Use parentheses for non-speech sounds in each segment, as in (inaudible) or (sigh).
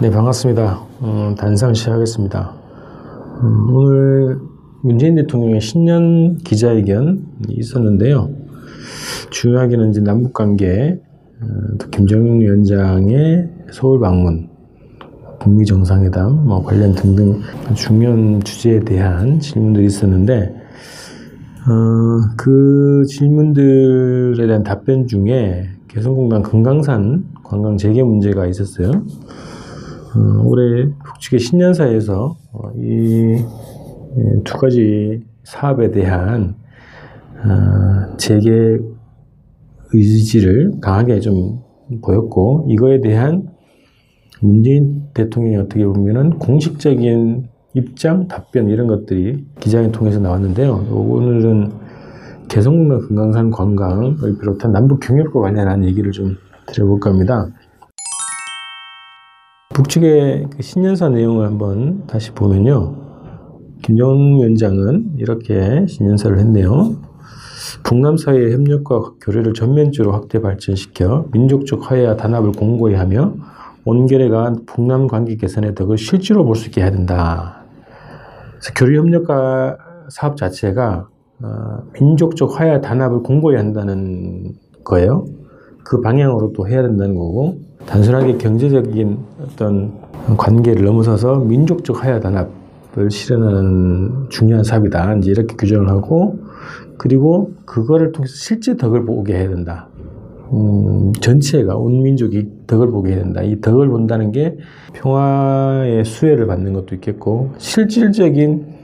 네, 반갑습니다. 음, 단상 시작하겠습니다. 음, 오늘 문재인 대통령의 신년 기자회견이 있었는데요. 중요하게는 이제 남북 관계, 음, 또 김정은 위원장의 서울 방문, 북미 정상회담 뭐 관련 등등 중요한 주제에 대한 질문들이 있었는데 어, 그 질문들에 대한 답변 중에 개성공단 금강산 관광 재개 문제가 있었어요. 어, 올해 북측의 신년사에서 어, 이두 예, 가지 사업에 대한 어, 재개 의지를 강하게 좀 보였고 이거에 대한 문재인 대통령이 어떻게 보면은 공식적인 입장, 답변 이런 것들이 기자회 통해서 나왔는데요. 오늘은 개성공단 금강산 관광을 비롯한 남북 경협과 관련한 얘기를 좀 드려볼까 합니다. 북측의 그 신년사 내용을 한번 다시 보면요. 김정은 위원장은 이렇게 신년사를 했네요. 북남 사이의 협력과 교류를 전면적으로 확대 발전시켜 민족적 화해와 단합을 공고히 하며 온결에 가한 북남 관계 개선의 덕을 실제로 볼 수 있게 해야 된다. 그래서 교류 협력과 사업 자체가 어, 민족적 화해 단합을 공고히 한다는 거예요. 그 방향으로 또 해야 된다는 거고 단순하게 경제적인 어떤 관계를 넘어서서 민족적 화해 단합을 실현하는 중요한 사업이다. 이제 이렇게 규정을 하고 그리고 그거를 통해서 실제 덕을 보게 해야 된다. 음, 전체가 온 민족이 덕을 보게 해야 된다. 이 덕을 본다는 게 평화의 수혜를 받는 것도 있겠고 실질적인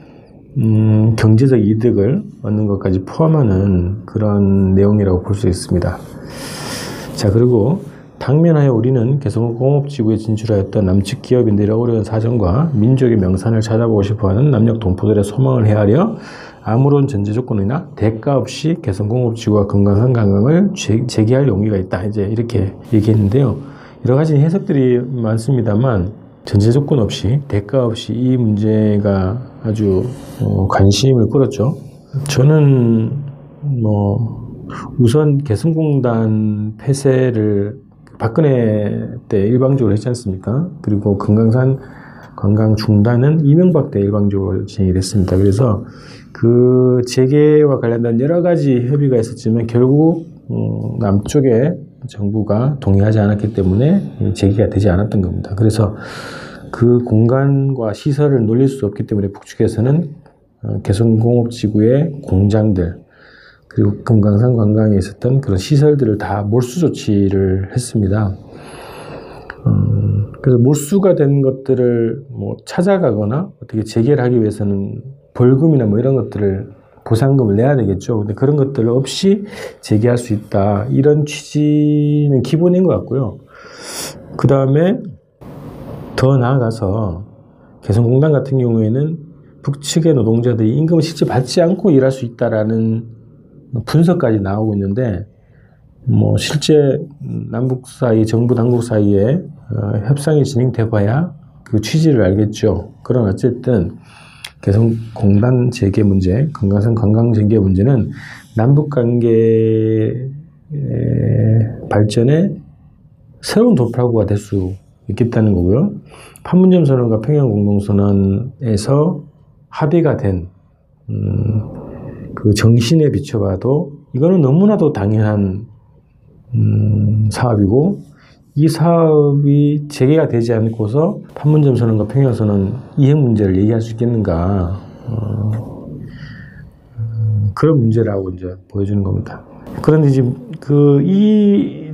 음, 경제적 이득을 얻는 것까지 포함하는 그런 내용이라고 볼 수 있습니다. 자 그리고 당면하여 우리는 개성공업지구에 진출하였던 남측 기업인들의 어려운 사정과 민족의 명산을 찾아보고 싶어하는 남녘 동포들의 소망을 헤아려 아무런 전제 조건이나 대가 없이 개성공업지구와 금강산 관광을 재개할 용의가 있다. 이제 이렇게 얘기했는데요. 여러 가지 해석들이 많습니다만 전제 조건 없이 대가 없이 이 문제가 아주 어, 관심을 끌었죠. 저는 뭐 우선 개성공단 폐쇄를 박근혜 때 일방적으로 했지 않습니까? 그리고 금강산 관광 중단은 이명박 때 일방적으로 진행이 됐습니다. 그래서 그 재개와 관련된 여러 가지 협의가 있었지만 결국 음, 남쪽에 정부가 동의하지 않았기 때문에 재개가 되지 않았던 겁니다. 그래서 그 공간과 시설을 놀릴 수 없기 때문에 북측에서는 어, 개성공업지구의 공장들 그리고 금강산 관광에 있었던 그런 시설들을 다 몰수 조치를 했습니다. 음, 그래서 몰수가 된 것들을 뭐 찾아가거나 어떻게 재개를 하기 위해서는 벌금이나 뭐 이런 것들을 보상금을 내야 되겠죠. 근데 그런 것들 없이 재개할 수 있다. 이런 취지는 기본인 것 같고요. 그 다음에 더 나아가서 개성공단 같은 경우에는 북측의 노동자들이 임금을 실제 받지 않고 일할 수 있다라는 분석까지 나오고 있는데 뭐 실제 남북 사이 정부 당국 사이에 어, 협상이 진행돼 봐야 그 취지를 알겠죠. 그런 어쨌든 개성 공단 재개 문제, 금강산 관광 재개 문제는 남북 관계 발전에 새로운 도파구가 될 수 있겠다는 거고요. 판문점 선언과 평양 공동 선언에서 합의가 된, 음, 그 정신에 비춰봐도 이거는 너무나도 당연한, 음, 사업이고 이 사업이 재개가 되지 않고서 판문점 선언과 평양 선언 이행 문제를 얘기할 수 있겠는가 어, 음, 그런 문제라고 이제 보여주는 겁니다. 그런데 지금 그 이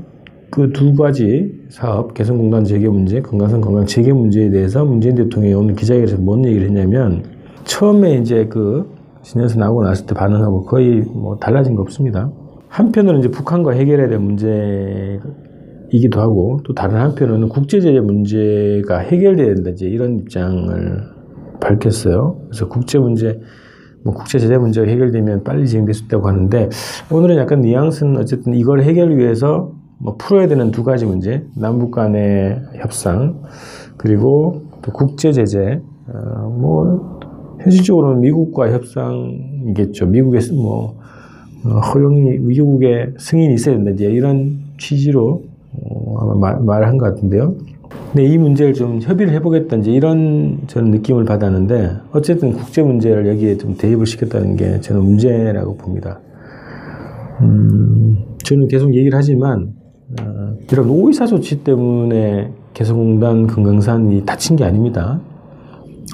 그 두 가지 사업 개성공단 재개 문제, 건강성 건강 재개 문제에 대해서 문재인 대통령이 오늘 기자회견에서 뭔 얘기를 했냐면 처음에 이제 그 신년사 나오고 났을 때 반응하고 거의 뭐 달라진 거 없습니다. 한편으로는 이제 북한과 해결해야 될 문제 이기도 하고 또 다른 한편으로는 국제제재 문제가 해결돼야 된다 이제 이런 입장을 밝혔어요. 그래서 국제 문제 뭐 국제 제재 문제가 해결되면 빨리 진행될 수 있다고 하는데 오늘은 약간 뉘앙스는 어쨌든 이걸 해결 위해서 뭐 풀어야 되는 두 가지 문제 남북 간의 협상 그리고 또 국제 제재 어, 뭐 현실적으로는 미국과 협상이겠죠. 미국의 뭐 어, 허용이 미국의 승인이 있어야 된다 이제 이런 취지로 어, 아마 말, 말한 것 같은데요. 근데 이 문제를 좀 협의를 해보겠다 이제 이런 저는 느낌을 받았는데 어쨌든 국제 문제를 여기에 좀 대입을 시켰다는 게 저는 문제라고 봅니다. 음, 저는 계속 얘기를 하지만 어, 이런 오이사 조치 때문에 개성공단 금강산이 다친 게 아닙니다.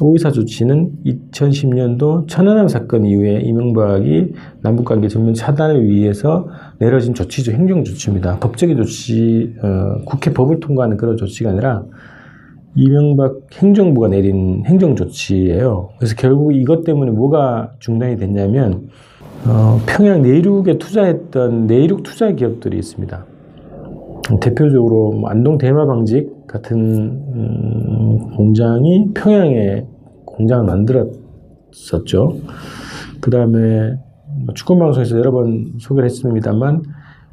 오이사 조치는 2010년도 천안함 사건 이후에 이명박이 남북관계 전면 차단을 위해서 내려진 조치죠. 행정조치입니다. 법적인 조치, 어, 국회 법을 통과하는 그런 조치가 아니라 이명박 행정부가 내린 행정조치예요. 그래서 결국 이것 때문에 뭐가 중단이 됐냐면 어, 평양 내륙에 투자했던 내륙 투자 기업들이 있습니다. 대표적으로 뭐 안동 대마 방직 같은 음, 공장이 평양에 공장을 만들었었죠. 그 다음에 뭐 축구방송에서 여러 번 소개를 했습니다만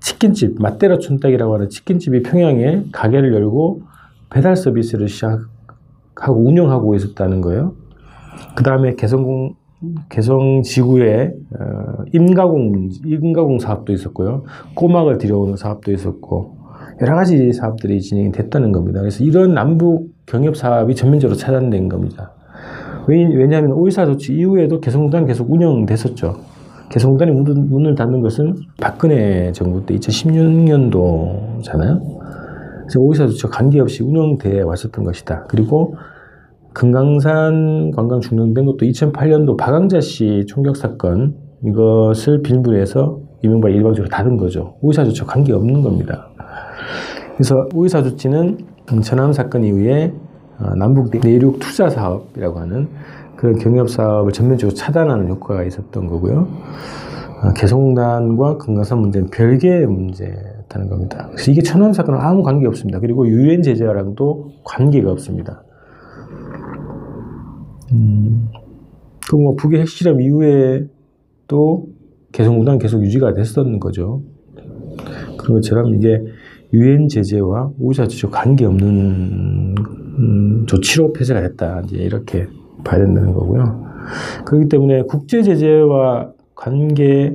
치킨집 맛대라 촌딱이라고 하는 치킨집이 평양에 가게를 열고 배달 서비스를 시작하고 운영하고 있었다는 거예요. 그 다음에 개성공 개성 지구에 어, 임가공 임가공 사업도 있었고요. 꼬막을 들여오는 사업도 있었고 여러 가지 사업들이 진행이 됐다는 겁니다. 그래서 이런 남북 경협 사업이 전면적으로 차단된 겁니다. 왜 냐하면 오이사 조치 이후에도 개성공단 계속 운영됐었죠. 개성공단이 문을 닫는 것은 박근혜 정부 때 2016년도잖아요. 그래서 오이사 조치와 관계없이 운영돼 왔었던 것이다. 그리고 금강산 관광 중단된 것도 2008년도 박광자 씨 총격 사건 이것을 빌분해서 이명박 일방적으로 닫은 거죠. 오이사 조치와 관계없는 겁니다. 그래서 오이사 조치는 천암 사건 이후에 어, 남북 내륙 투자 사업이라고 하는 그런 경협 사업을 전면적으로 차단하는 효과가 있었던 거고요. 어, 개성공단과 금강산 문제는 별개의 문제였다는 겁니다. 그래서 이게 천암 사건은 아무 관계 없습니다. 그리고 유엔 제재랑도 관계가 없습니다. 음, 그뭐 북의 핵실험 이후에 또 개성공단 계속 유지가 됐었는 거죠. 그런 것처럼 이게 유엔 제재와 우사 조치 관계 없는 음, 조치로 폐쇄가 됐다. 이제 이렇게 봐야 된다는 거고요. 그렇기 때문에 국제 제재와 관계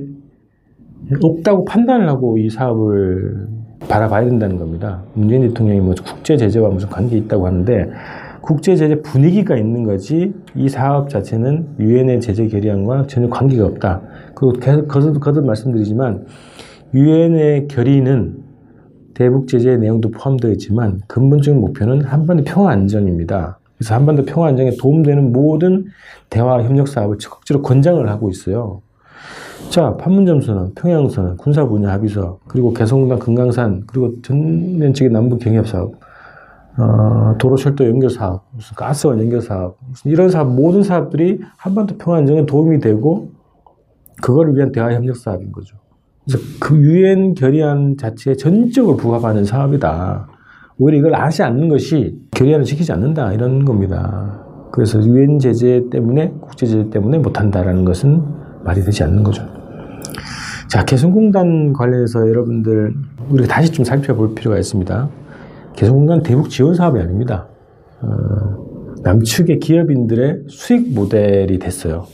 없다고 판단을 하고 이 사업을 바라봐야 된다는 겁니다. 문재인 대통령이 뭐 국제 제재와 무슨 관계 있다고 하는데 국제 제재 분위기가 있는 거지 이 사업 자체는 유엔의 제재 결의안과 전혀 관계가 없다. 그리고 계속 거듭 말씀드리지만 유엔의 결의는 대북 제재의 내용도 포함되어 있지만 근본적인 목표는 한반도 평화 안정입니다. 그래서 한반도 평화 안정에 도움되는 모든 대화 협력 사업을 적극적으로 권장을 하고 있어요. 자, 판문점 선언, 평양 선언, 군사 분야 합의서, 그리고 개성공단 금강산, 그리고 전면적인 남북 경협 사업, 어, 도로 철도 연결 사업, 무슨 가스원 연결 사업, 이런 사업, 모든 사업들이 한반도 평화 안정에 도움이 되고, 그거를 위한 대화 협력 사업인 거죠. 그래서 그 유엔 결의안 자체에 전적으로 부합하는 사업이다. 오히려 이걸 아지 않는 것이 결의안을 지키지 않는다 이런 겁니다. 그래서 유엔 제재 때문에 국제 제재 때문에 못한다라는 것은 말이 되지 않는 거죠. 자 개성공단 관련해서 여러분들 우리가 다시 좀 살펴볼 필요가 있습니다. 개성공단 대북 지원 사업이 아닙니다. 어, 남측의 기업인들의 수익 모델이 됐어요.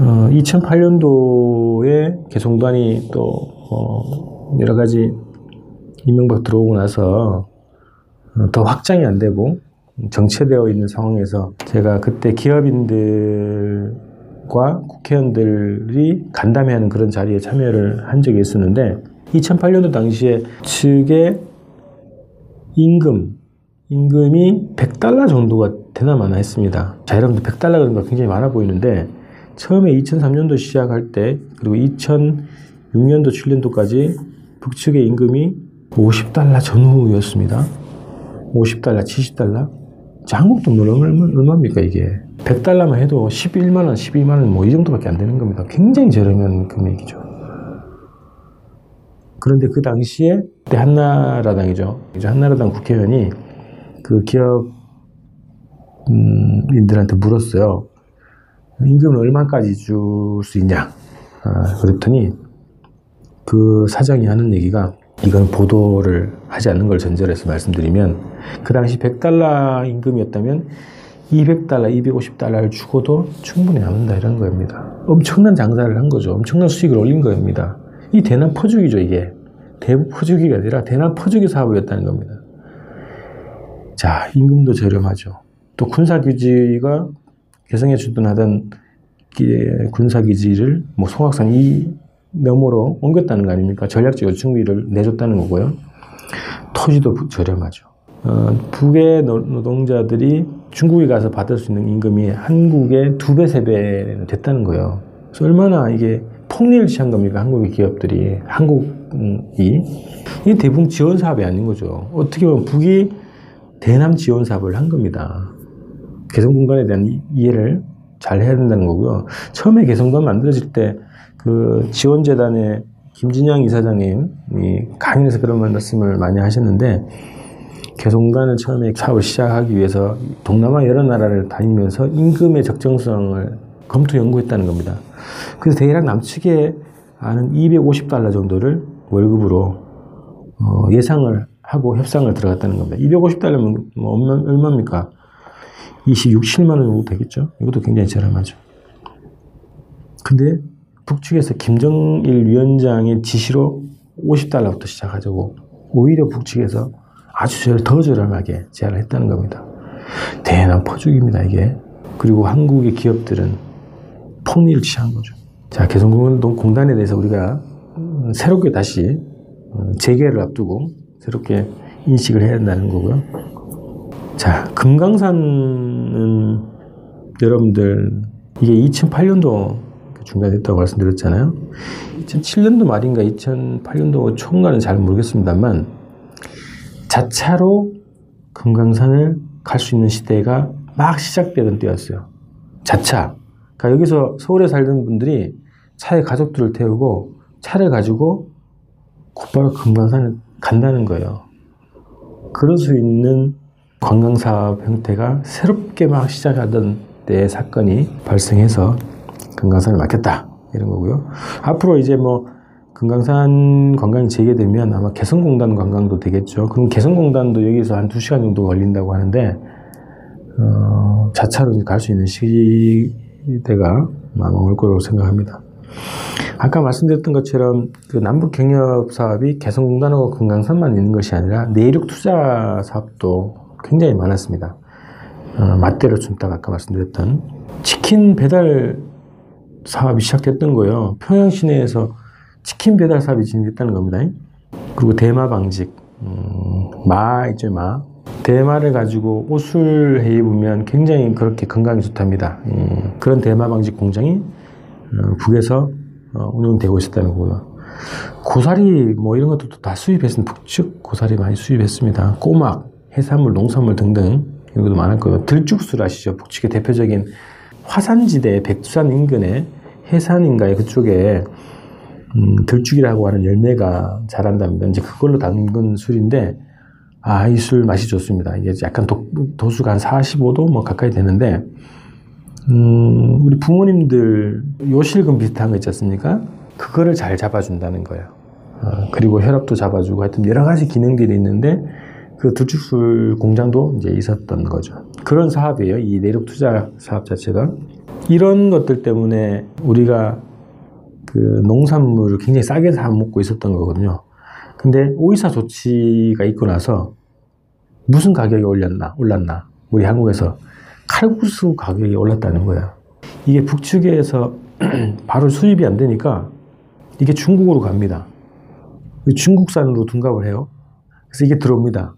어, 2008년도에 개성단이 또 어, 여러 가지 이명박 들어오고 나서 어, 더 확장이 안 되고 정체되어 있는 상황에서 제가 그때 기업인들과 국회의원들이 간담회하는 그런 자리에 참여를 한 적이 있었는데 2008년도 당시에 측의 임금 임금이 100달러 정도가 되나 마나 했습니다. 자, 여러분들 100달러 그런 거 굉장히 많아 보이는데 처음에 2003년도 시작할 때 그리고 2006년도 7년도까지 북측의 임금이 50달러 전후였습니다. 50달러, 70달러. 자, 한국 돈 얼마, 얼마입니까 이게? 100달러만 해도 11만 원, 12만 원 뭐 이 정도밖에 안 되는 겁니다. 굉장히 저렴한 금액이죠. 그런데 그 당시에 그때 한나라당이죠. 이제 한나라당 국회의원이 그 기업 인들한테 물었어요. 임금을 얼마까지 줄 수 있냐? 아, 그랬더니 그 사장이 하는 얘기가 이건 보도를 하지 않는 걸 전제로 해서 말씀드리면 그 당시 100달러 임금이었다면 200달러, 250달러를 주고도 충분히 남는다 이런 겁니다. 엄청난 장사를 한 거죠. 엄청난 수익을 올린 겁니다. 이 대남 퍼주기죠, 이게. 대북 퍼주기가 아니라 대남 퍼주기 사업이었다는 겁니다. 자, 임금도 저렴하죠. 또 군사기지가 개성에 주둔하던 군사기지를 뭐 송악산 이 너머로 옮겼다는 거 아닙니까? 전략적 요충비를 내줬다는 거고요. 토지도 저렴하죠. 어, 북의 노동자들이 중국에 가서 받을 수 있는 임금이 한국의 두 배, 세 배는 됐다는 거예요. 그래서 얼마나 이게 폭리를 취한 겁니까? 한국의 기업들이. 한국이. 이게 대북 지원 사업이 아닌 거죠. 어떻게 보면 북이 대남 지원 사업을 한 겁니다. 개성 공간에 대한 이해를 잘 해야 된다는 거고요. 처음에 개성관 만들어질 때 그 지원재단의 김진영 이사장님이 강연에서 그런 말씀을 많이 하셨는데 개성관을 처음에 사업을 시작하기 위해서 동남아 여러 나라를 다니면서 임금의 적정성을 검토 연구했다는 겁니다. 그래서 대략 남측에 아는 250달러 정도를 월급으로 어, 예상을 하고 협상을 들어갔다는 겁니다. 250달러면 뭐 얼마입니까? 26, 7만 원 정도 되겠죠? 이것도 굉장히 저렴하죠. 근데 북측에서 김정일 위원장의 지시로 50달러부터 시작하자고 오히려 북측에서 아주 더 저렴하게 제안을 했다는 겁니다. 대단한 퍼주기입니다, 이게. 그리고 한국의 기업들은 폭리를 취한 거죠. 자, 개성공단에 대해서 우리가 새롭게 다시 재개를 앞두고 새롭게 인식을 해야 한다는 거고요. 자, 금강산은 여러분들 이게 2008년도 중단됐다고 말씀드렸잖아요. 2007년도 말인가 2008년도 초인가는 잘 모르겠습니다만 자차로 금강산을 갈 수 있는 시대가 막 시작되던 때였어요. 자차. 그러니까 여기서 서울에 살던 분들이 차에 가족들을 태우고 차를 가지고 곧바로 금강산을 간다는 거예요. 그럴 수 있는 관광사업 형태가 새롭게 막 시작하던 때 사건이 발생해서 금강산을 맡겼다. 이런 거고요. 앞으로 이제 뭐 금강산 관광이 재개되면 아마 개성공단 관광도 되겠죠. 그럼 개성공단도 여기서 한 2시간 정도 걸린다고 하는데 어, 자차로 갈 수 있는 시대가 아마 올 거라고 생각합니다. 아까 말씀드렸던 것처럼 그 남북 경협 사업이 개성공단하고 금강산만 있는 것이 아니라 내륙 투자 사업도 굉장히 많았습니다. 어, 맞대로 준다가 아까 말씀드렸던 치킨 배달 사업이 시작됐던 거예요. 평양 시내에서 치킨 배달 사업이 진행됐다는 겁니다. 그리고 대마 방직, 음, 마 있죠, 마. 대마를 가지고 옷을 해 입으면 굉장히 그렇게 건강에 좋답니다. 음, 그런 대마 방직 공장이 어, 북에서 어, 운영되고 있었다는 거고요. 고사리 뭐 이런 것도 다 수입했습니다. 북측 고사리 많이 수입했습니다. 꼬막, 해산물, 농산물 등등 이런 것도 많았고요. 들쭉술 아시죠? 북측의 대표적인 화산지대 백두산 인근의 해산인가에 그쪽에 음, 들쭉이라고 하는 열매가 자란답니다. 이제 그걸로 담근 술인데 아, 이 술 맛이 좋습니다. 이게 약간 도, 도수가 한 45도 뭐 가까이 되는데 음, 우리 부모님들 요실금 비슷한 거 있지 않습니까? 그거를 잘 잡아준다는 거예요. 어, 그리고 혈압도 잡아주고 하여튼 여러 가지 기능들이 있는데 그 들쭉술 공장도 이제 있었던 거죠. 그런 사업이에요. 이 내륙 투자 사업 자체가. 이런 것들 때문에 우리가 그 농산물을 굉장히 싸게 사 먹고 있었던 거거든요. 근데 오이사 조치가 있고 나서 무슨 가격이 올렸나, 올랐나. 우리 한국에서 칼국수 가격이 올랐다는 거야. 이게 북측에서 (clears throat) 바로 수입이 안 되니까 이게 중국으로 갑니다. 중국산으로 둔갑을 해요. 그래서 이게 들어옵니다.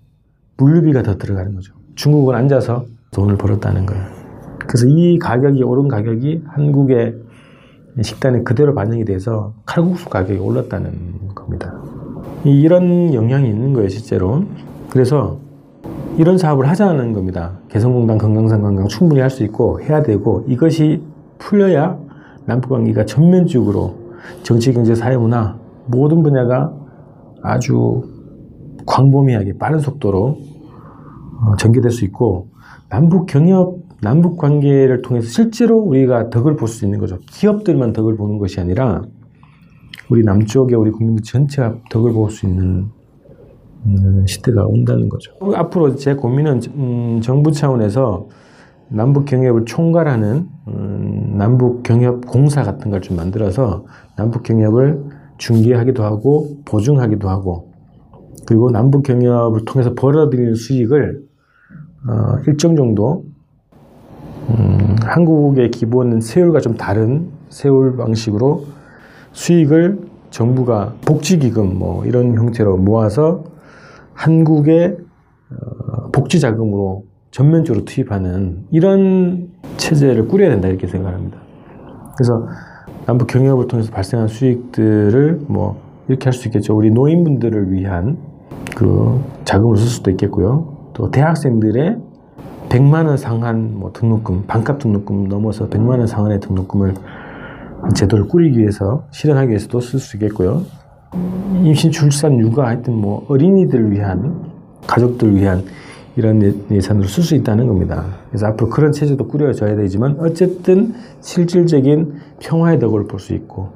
물류비가 더 들어가는 거죠. 중국은 앉아서 돈을 벌었다는 거예요. 그래서 이 가격이 오른 가격이 한국의 식단에 그대로 반영이 돼서 칼국수 가격이 올랐다는 겁니다. 이런 영향이 있는 거예요, 실제로. 그래서 이런 사업을 하자는 겁니다. 개성공단 건강산 관광 충분히 할 수 있고 해야 되고 이것이 풀려야 남북관계가 전면적으로 정치, 경제, 사회, 문화 모든 분야가 아주 광범위하게 빠른 속도로 어, 전개될 수 있고 남북 경협, 남북 관계를 통해서 실제로 우리가 덕을 볼 수 있는 거죠. 기업들만 덕을 보는 것이 아니라 우리 남쪽에 우리 국민들 전체가 덕을 볼 수 있는 음, 시대가 온다는 거죠. 앞으로 제 고민은 음, 정부 차원에서 남북 경협을 총괄하는 음, 남북 경협 공사 같은 걸 좀 만들어서 남북 경협을 중개하기도 하고 보증하기도 하고 그리고 남북 경협을 통해서 벌어들이는 수익을 어, 일정 정도 음, 한국의 기본 세율과 좀 다른 세율 방식으로 수익을 정부가 복지기금 뭐 이런 형태로 모아서 한국의 어, 복지 자금으로 전면적으로 투입하는 이런 체제를 꾸려야 된다 이렇게 생각합니다. 그래서 남북 경협을 통해서 발생한 수익들을 뭐 이렇게 할 수 있겠죠. 우리 노인분들을 위한 그 자금을 쓸 수도 있겠고요. 또 대학생들의 100만 원 상한 뭐 등록금, 반값 등록금 넘어서 100만 원 상한의 등록금을 제도를 꾸리기 위해서 실현하기 위해서도 쓸 수 있겠고요. 임신, 출산, 육아 하여튼 뭐 어린이들을 위한 가족들 위한 이런 예, 예산으로 쓸 수 있다는 겁니다. 그래서 앞으로 그런 체제도 꾸려져야 되지만 어쨌든 실질적인 평화의 덕을 볼 수 있고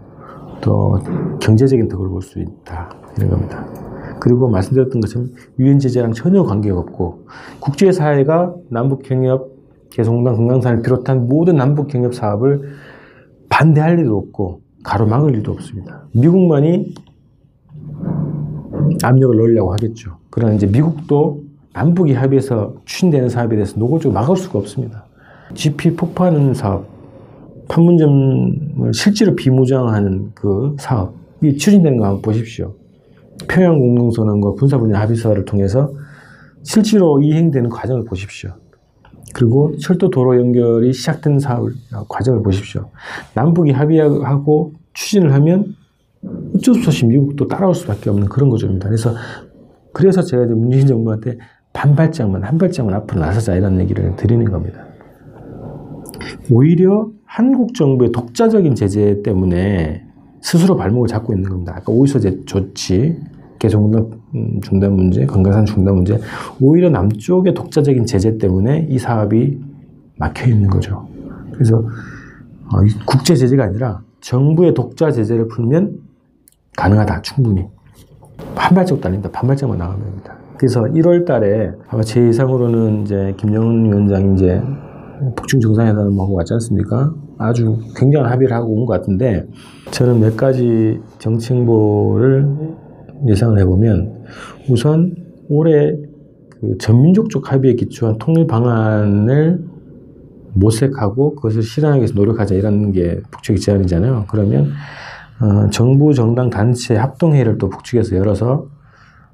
또 경제적인 덕을 볼 수 있다 이런 겁니다. 그리고 말씀드렸던 것처럼 유엔 제재랑 전혀 관계가 없고 국제사회가 남북 경협 개성공단 금강산을 비롯한 모든 남북 경협 사업을 반대할 일도 없고 가로막을 일도 없습니다. 미국만이 압력을 넣으려고 하겠죠. 그러나 이제 미국도 남북이 합의해서 추진되는 사업에 대해서 노골적으로 막을 수가 없습니다. GP 폭파하는 사업, 판문점을 실제로 비무장하는 그 사업이 추진되는 거 한번 보십시오. 평양 공동선언과 군사 분야 합의서를 통해서 실제로 이행되는 과정을 보십시오. 그리고 철도 도로 연결이 시작된 사업 과정을 보십시오. 남북이 합의하고 추진을 하면 어쩔 수 없이 미국도 따라올 수밖에 없는 그런 거죠입니다. 그래서 그래서 제가 이제 문재인 정부한테 반발장만 한 발짝만 앞으로 나서자 이런 얘기를 드리는 겁니다. 오히려 한국 정부의 독자적인 제재 때문에 스스로 발목을 잡고 있는 겁니다. 아까 오이소제 조치, 음, 중단 문제, 건강산 중단 문제, 오히려 남쪽의 독자적인 제재 때문에 이 사업이 막혀 있는 거죠. 그래서 어, 국제 제재가 아니라 정부의 독자 제재를 풀면 가능하다, 충분히. 한 발짝 달린다, 반 발짝만 나가면 됩니다. 그래서 1월 달에 아마 제 예상으로는 이제 김정은 위원장이 이제 북중 정상회담을 하고 왔지 않습니까? 아주 굉장한 합의를 하고 온 것 같은데 저는 몇 가지 정치 행보를 예상을 해보면 우선 올해 그 전민족적 합의에 기초한 통일 방안을 모색하고 그것을 실현하기 위해서 노력하자 이런 게 북측의 제안이잖아요. 그러면 어, 정부 정당 단체 합동회의를 또 북측에서 열어서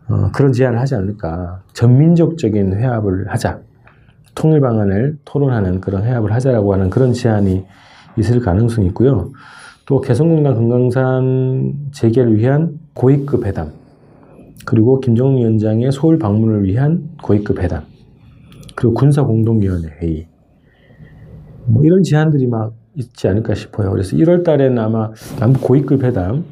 어, 그런 제안을 하지 않을까. 전민족적인 회합을 하자. 통일 방안을 토론하는 그런 회합을 하자라고 하는 그런 제안이 있을 가능성이 있고요. 또 개성공단 금강산 재개를 위한 고위급 회담, 그리고 김정은 위원장의 서울 방문을 위한 고위급 회담, 그리고 군사공동위원회 회의, 뭐 이런 제안들이 막 있지 않을까 싶어요. 그래서 1월 달에는 아마 남북 고위급 회담,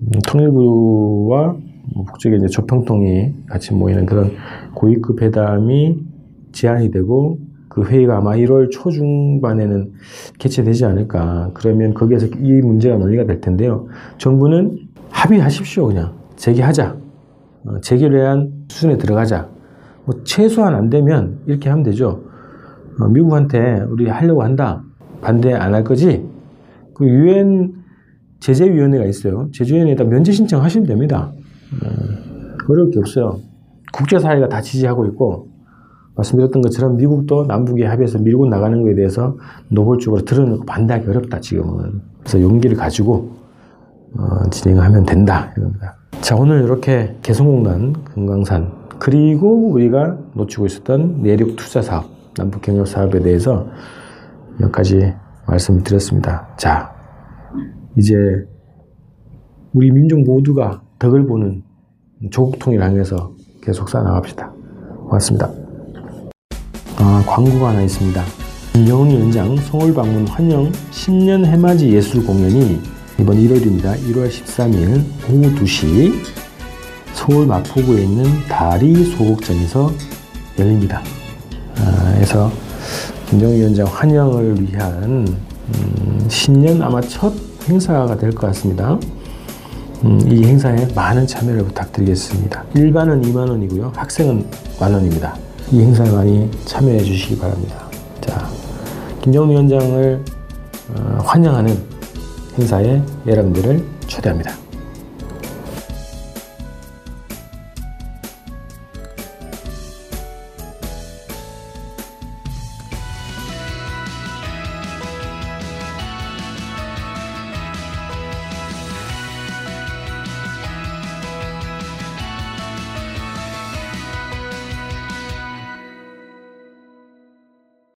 음, 통일부와 뭐 북쪽에 이제 조평통이 같이 모이는 그런 고위급 회담이 제안이 되고 그 회의가 아마 1월 초중반에는 개최되지 않을까. 그러면 거기에서 이 문제가 논의가 될 텐데요. 정부는 합의하십시오, 그냥. 재개하자. 어, 재개를 위한 수준에 들어가자. 뭐 최소한 안 되면 이렇게 하면 되죠. 어, 미국한테 우리 하려고 한다. 반대 안 할 거지? 그 유엔 제재위원회가 있어요. 제재위원회에다 면제 신청하시면 됩니다. 어, 어려울 게 없어요. 국제사회가 다 지지하고 있고 말씀드렸던 것처럼 미국도 남북이 합의해서 밀고 나가는 것에 대해서 노골적으로 드러내고 반대하기 어렵다 지금은. 그래서 용기를 가지고 어, 진행하면 된다 이겁니다. 자 오늘 이렇게 개성공단 금강산 그리고 우리가 놓치고 있었던 내륙 투자 사업 남북 경협 사업에 대해서 몇 가지 말씀을 드렸습니다. 자 이제 우리 민족 모두가 덕을 보는 조국 통일 향해서 계속 쌓아나갑시다. 고맙습니다. 아, 광고가 하나 있습니다. 김영훈 위원장 서울 방문 환영 신년 해맞이 예술 공연이 이번 1월입니다. 1월 13일 오후 2시 서울 마포구에 있는 다리 소극장에서 열립니다. 아, 그래서 김정은 위원장 환영을 위한 음, 신년 아마 첫 행사가 될 것 같습니다. 음, 이 행사에 많은 참여를 부탁드리겠습니다. 일반은 2만 원이고요. 학생은 만 원입니다. 이 행사에 많이 참여해 주시기 바랍니다. 자, 김정은 위원장을 어, 환영하는 행사에 여러분들을 초대합니다.